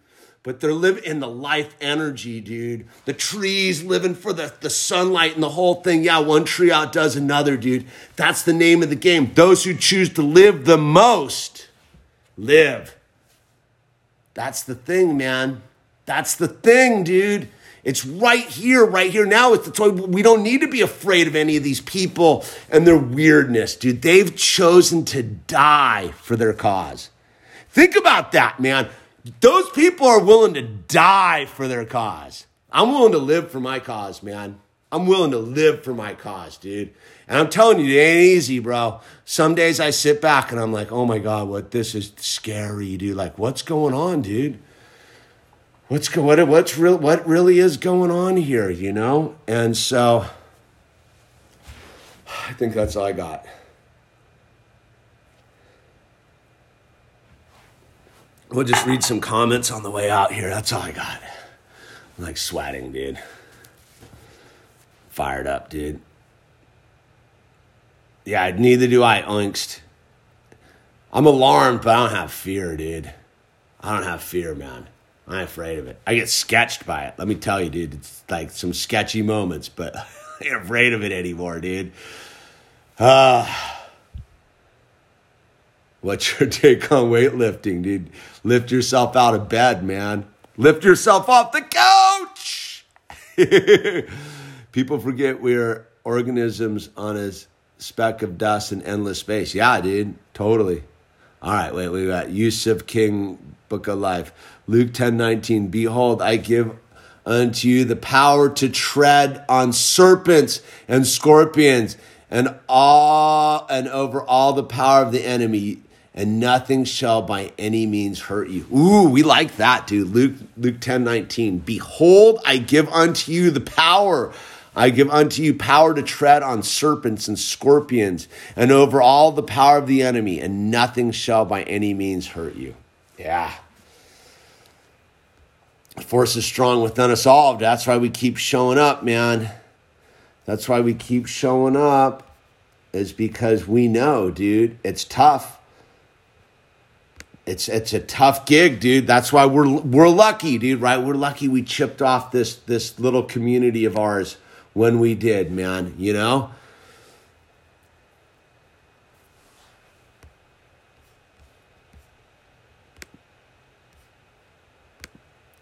But they're living in the life energy, dude. The trees living for the, the sunlight and the whole thing. Yeah, one tree outdoes another, dude. That's the name of the game. Those who choose to live the most live. That's the thing, man. That's the thing, dude. It's right here, right here now. It's the toy. We don't need to be afraid of any of these people and their weirdness, dude. They've chosen to die for their cause. Think about that, man. Those people are willing to die for their cause. I'm willing to live for my cause, man. I'm willing to live for my cause, dude. And I'm telling you, it ain't easy, bro. Some days I sit back and I'm like, oh my God, what this is scary, dude. Like, what's going on, dude? What's go what what's real what really is going on here, you know? And so I think that's all I got. We'll just read some comments on the way out here. That's all I got. I'm like sweating, dude. Fired up, dude. Yeah, neither do I, angst. I'm alarmed, but I don't have fear, dude. I don't have fear, man. I'm afraid of it. I get sketched by it. Let me tell you, dude. It's like some sketchy moments, but I ain't afraid of it anymore, dude. Uh, what's your take on weightlifting, dude? Lift yourself out of bed, man. Lift yourself off the couch. People forget we're organisms on a speck of dust in endless space. Yeah, dude, totally. All right, wait, we got Yusuf King, Book of Life. Luke 10 19. Behold, I give unto you the power to tread on serpents and scorpions and all and over all the power of the enemy and nothing shall by any means hurt you. Ooh, we like that, dude. Luke Luke 10 19. Behold, I give unto you the power I give unto you power to tread on serpents and scorpions and over all the power of the enemy, and nothing shall by any means hurt you. Yeah. Force is strong within us all. That's why we keep showing up, man. That's why we keep showing up, is because we know, dude, it's tough. It's it's a tough gig, dude. That's why we're we're lucky, dude, right? We're lucky we chipped off this this little community of ours when we did, man, you know?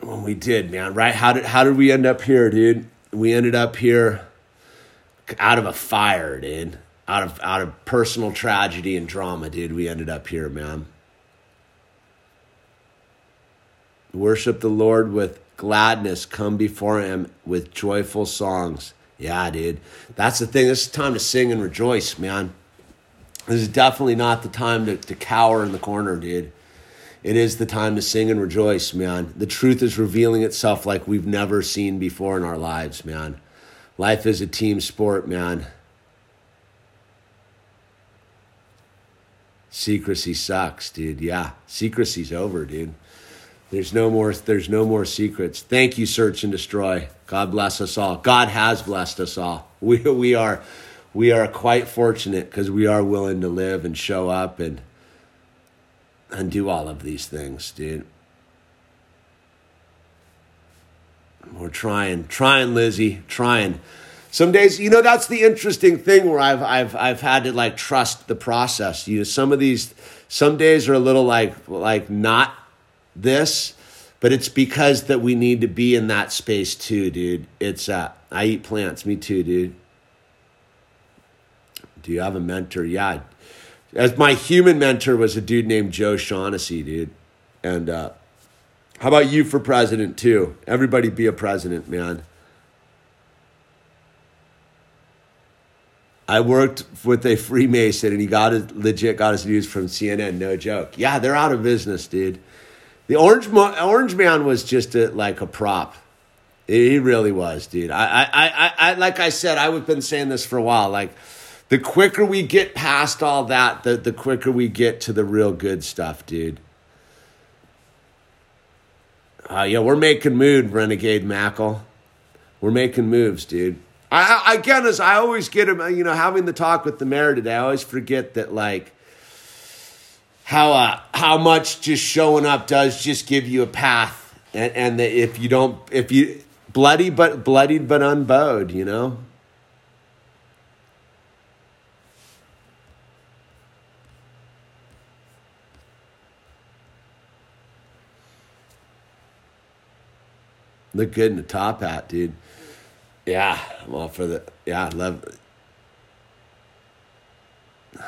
When we did, man, right? How did how did we end up here, dude? We ended up here out of a fire, dude. Out of out of personal tragedy and drama, dude. We ended up here, man. Worship the Lord with gladness, come before him with joyful songs. Yeah, dude. That's the thing. This is time to sing and rejoice, man. This is definitely not the time to, to cower in the corner, dude. It is the time to sing and rejoice, man. The truth is revealing itself like we've never seen before in our lives, man. Life is a team sport, man. Secrecy sucks, dude. Yeah, secrecy's over, dude. There's no more there's no more secrets. Thank you search and destroy. God bless us all. God has blessed us all. We we are we are quite fortunate because we are willing to live and show up and and do all of these things, dude. We're trying, trying, Lizzie, trying. Some days, you know, that's the interesting thing where I've I've I've had to like trust the process. You know, some of these some days are a little like like not this, but it's because that we need to be in that space too, dude. It's uh I eat plants, me too, dude. Do you have a mentor? Yeah. As my human mentor was a dude named Joe Shaughnessy, dude. And uh how about you for president too? Everybody be a president, man. I worked with a Freemason and he got his, legit got his news from CNN, no joke. Yeah, they're out of business, dude. The Orange Orange Man was just a, like a prop. He really was, dude. I, I, I, I, like I said, I've been saying this for a while. Like, the quicker we get past all that, the, the quicker we get to the real good stuff, dude. Uh, yeah, we're making mood, Renegade Mackle. We're making moves, dude. I, I again, as I always get him, you know, having the talk with the mayor today, I always forget that, like, how uh, how much just showing up does just give you a path, and, and if you don't, if you bloody but bloodied but unbowed, you know. Look good in the top hat, dude. Yeah, well for the yeah, I love.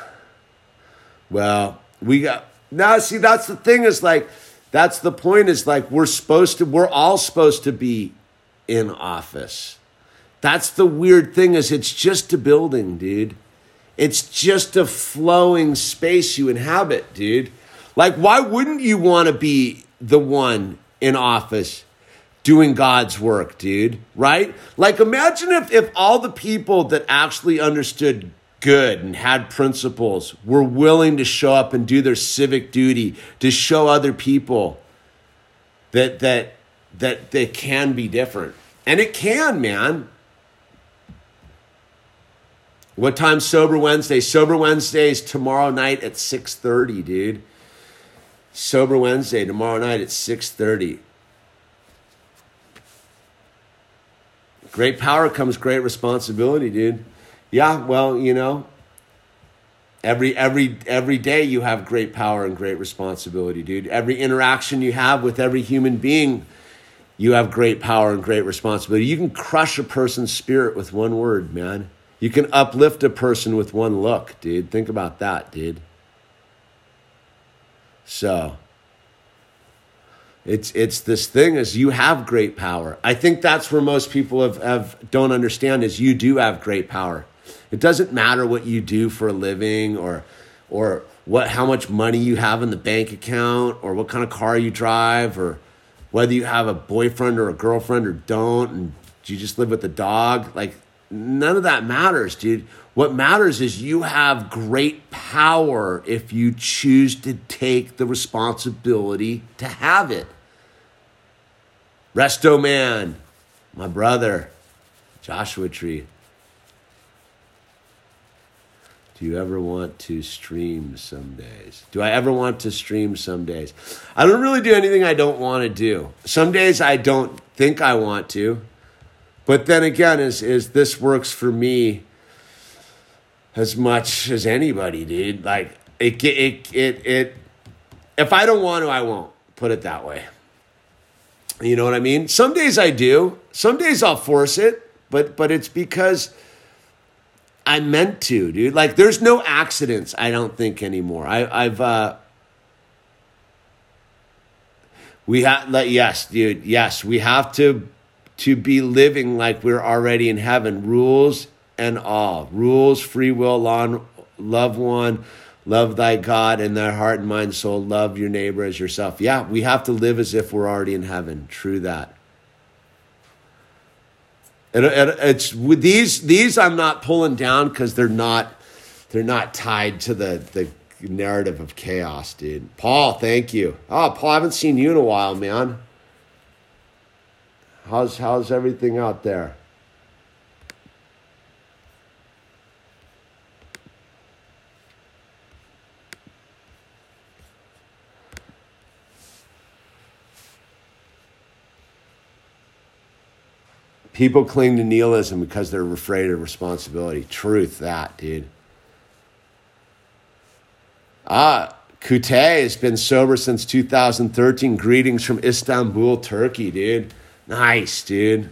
Well, we got now. See, that's the thing. Is like that's the point. Is like we're supposed to. We're all supposed to be in office. That's the weird thing. Is it's just a building, dude. It's just a flowing space you inhabit, dude. Like, why wouldn't you want to be the one in office doing God's work, dude? Right? Like, imagine if, if all the people that actually understood good and had principles, were willing to show up and do their civic duty to show other people that that that they can be different. And it can, man. What time sober Wednesday? Sober Wednesday is tomorrow night at 6:30, dude. Sober Wednesday tomorrow night at 6:30. Great power comes great responsibility, dude. Yeah, well, you know, every every every day you have great power and great responsibility, dude. Every interaction you have with every human being, you have great power and great responsibility. You can crush a person's spirit with one word, man. You can uplift a person with one look, dude. Think about that, dude. So, it's it's this thing is you have great power. I think that's where most people have, have don't understand is you do have great power. It doesn't matter what you do for a living or or what how much money you have in the bank account or what kind of car you drive or whether you have a boyfriend or a girlfriend or don't and you just live with a dog? Like none of that matters dude. What matters is you have great power if you choose to take the responsibility to have it. Resto Man, my brother, Joshua Tree. Do you ever want to stream some days? Do I ever want to stream some days? I don't really do anything I don't want to do. Some days I don't think I want to. But then again, is is this works for me as much as anybody, dude. Like it it it it if I don't want to, I won't. Put it that way. You know what I mean? Some days I do. Some days I'll force it, but but it's because I meant to, dude. Like there's no accidents, I don't think anymore. I I've uh we have like yes, dude. Yes, we have to to be living like we're already in heaven. Rules and all. Rules, free will, law, love one love thy God and thy heart and mind, soul, love your neighbor as yourself. Yeah, we have to live as if we're already in heaven. True that. It's with these these I'm not pulling down because they're not they're not tied to the the narrative of chaos, dude. Paul, thank you. Oh, Paul, I haven't seen you in a while, man. How's how's everything out there? People cling to nihilism because they're afraid of responsibility. Truth, that, dude. Ah, Kute has been sober since 2013. Greetings from Istanbul, Turkey, dude. Nice, dude.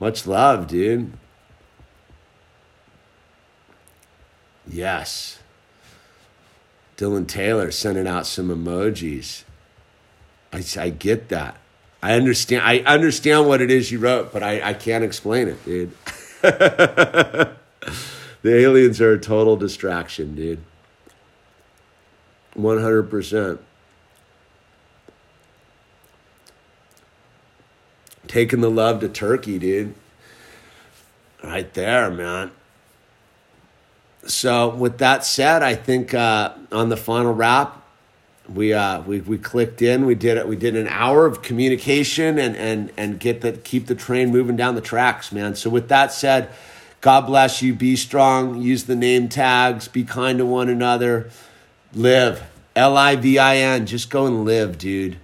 Much love, dude. Yes. Dylan Taylor sending out some emojis. I, I get that. I understand. I understand what it is you wrote, but I, I can't explain it, dude. the aliens are a total distraction, dude. One hundred percent. Taking the love to Turkey, dude. Right there, man. So, with that said, I think uh, on the final wrap, we uh we we clicked in. We did it we did an hour of communication and and and get the keep the train moving down the tracks man. So with that said god bless you. Be strong. Use the name tags. Be kind to one another. Live. L-i-v-i-n just go and live dude.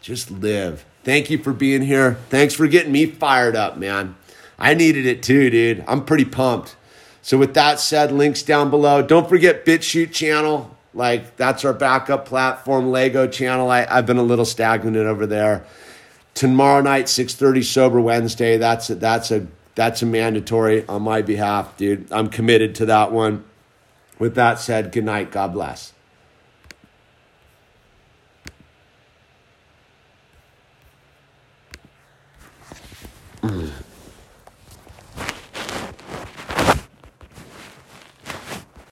Just live. Thank you for being here. Thanks for getting me fired up man. I needed it too dude. I'm pretty pumped. So with that said links down below. Don't forget BitChute channel like that's our backup platform, Lego channel. I, I've been a little stagnant over there. Tomorrow night, six thirty sober Wednesday. That's a, that's a that's a mandatory on my behalf, dude. I'm committed to that one. With that said, good night. God bless. Mm.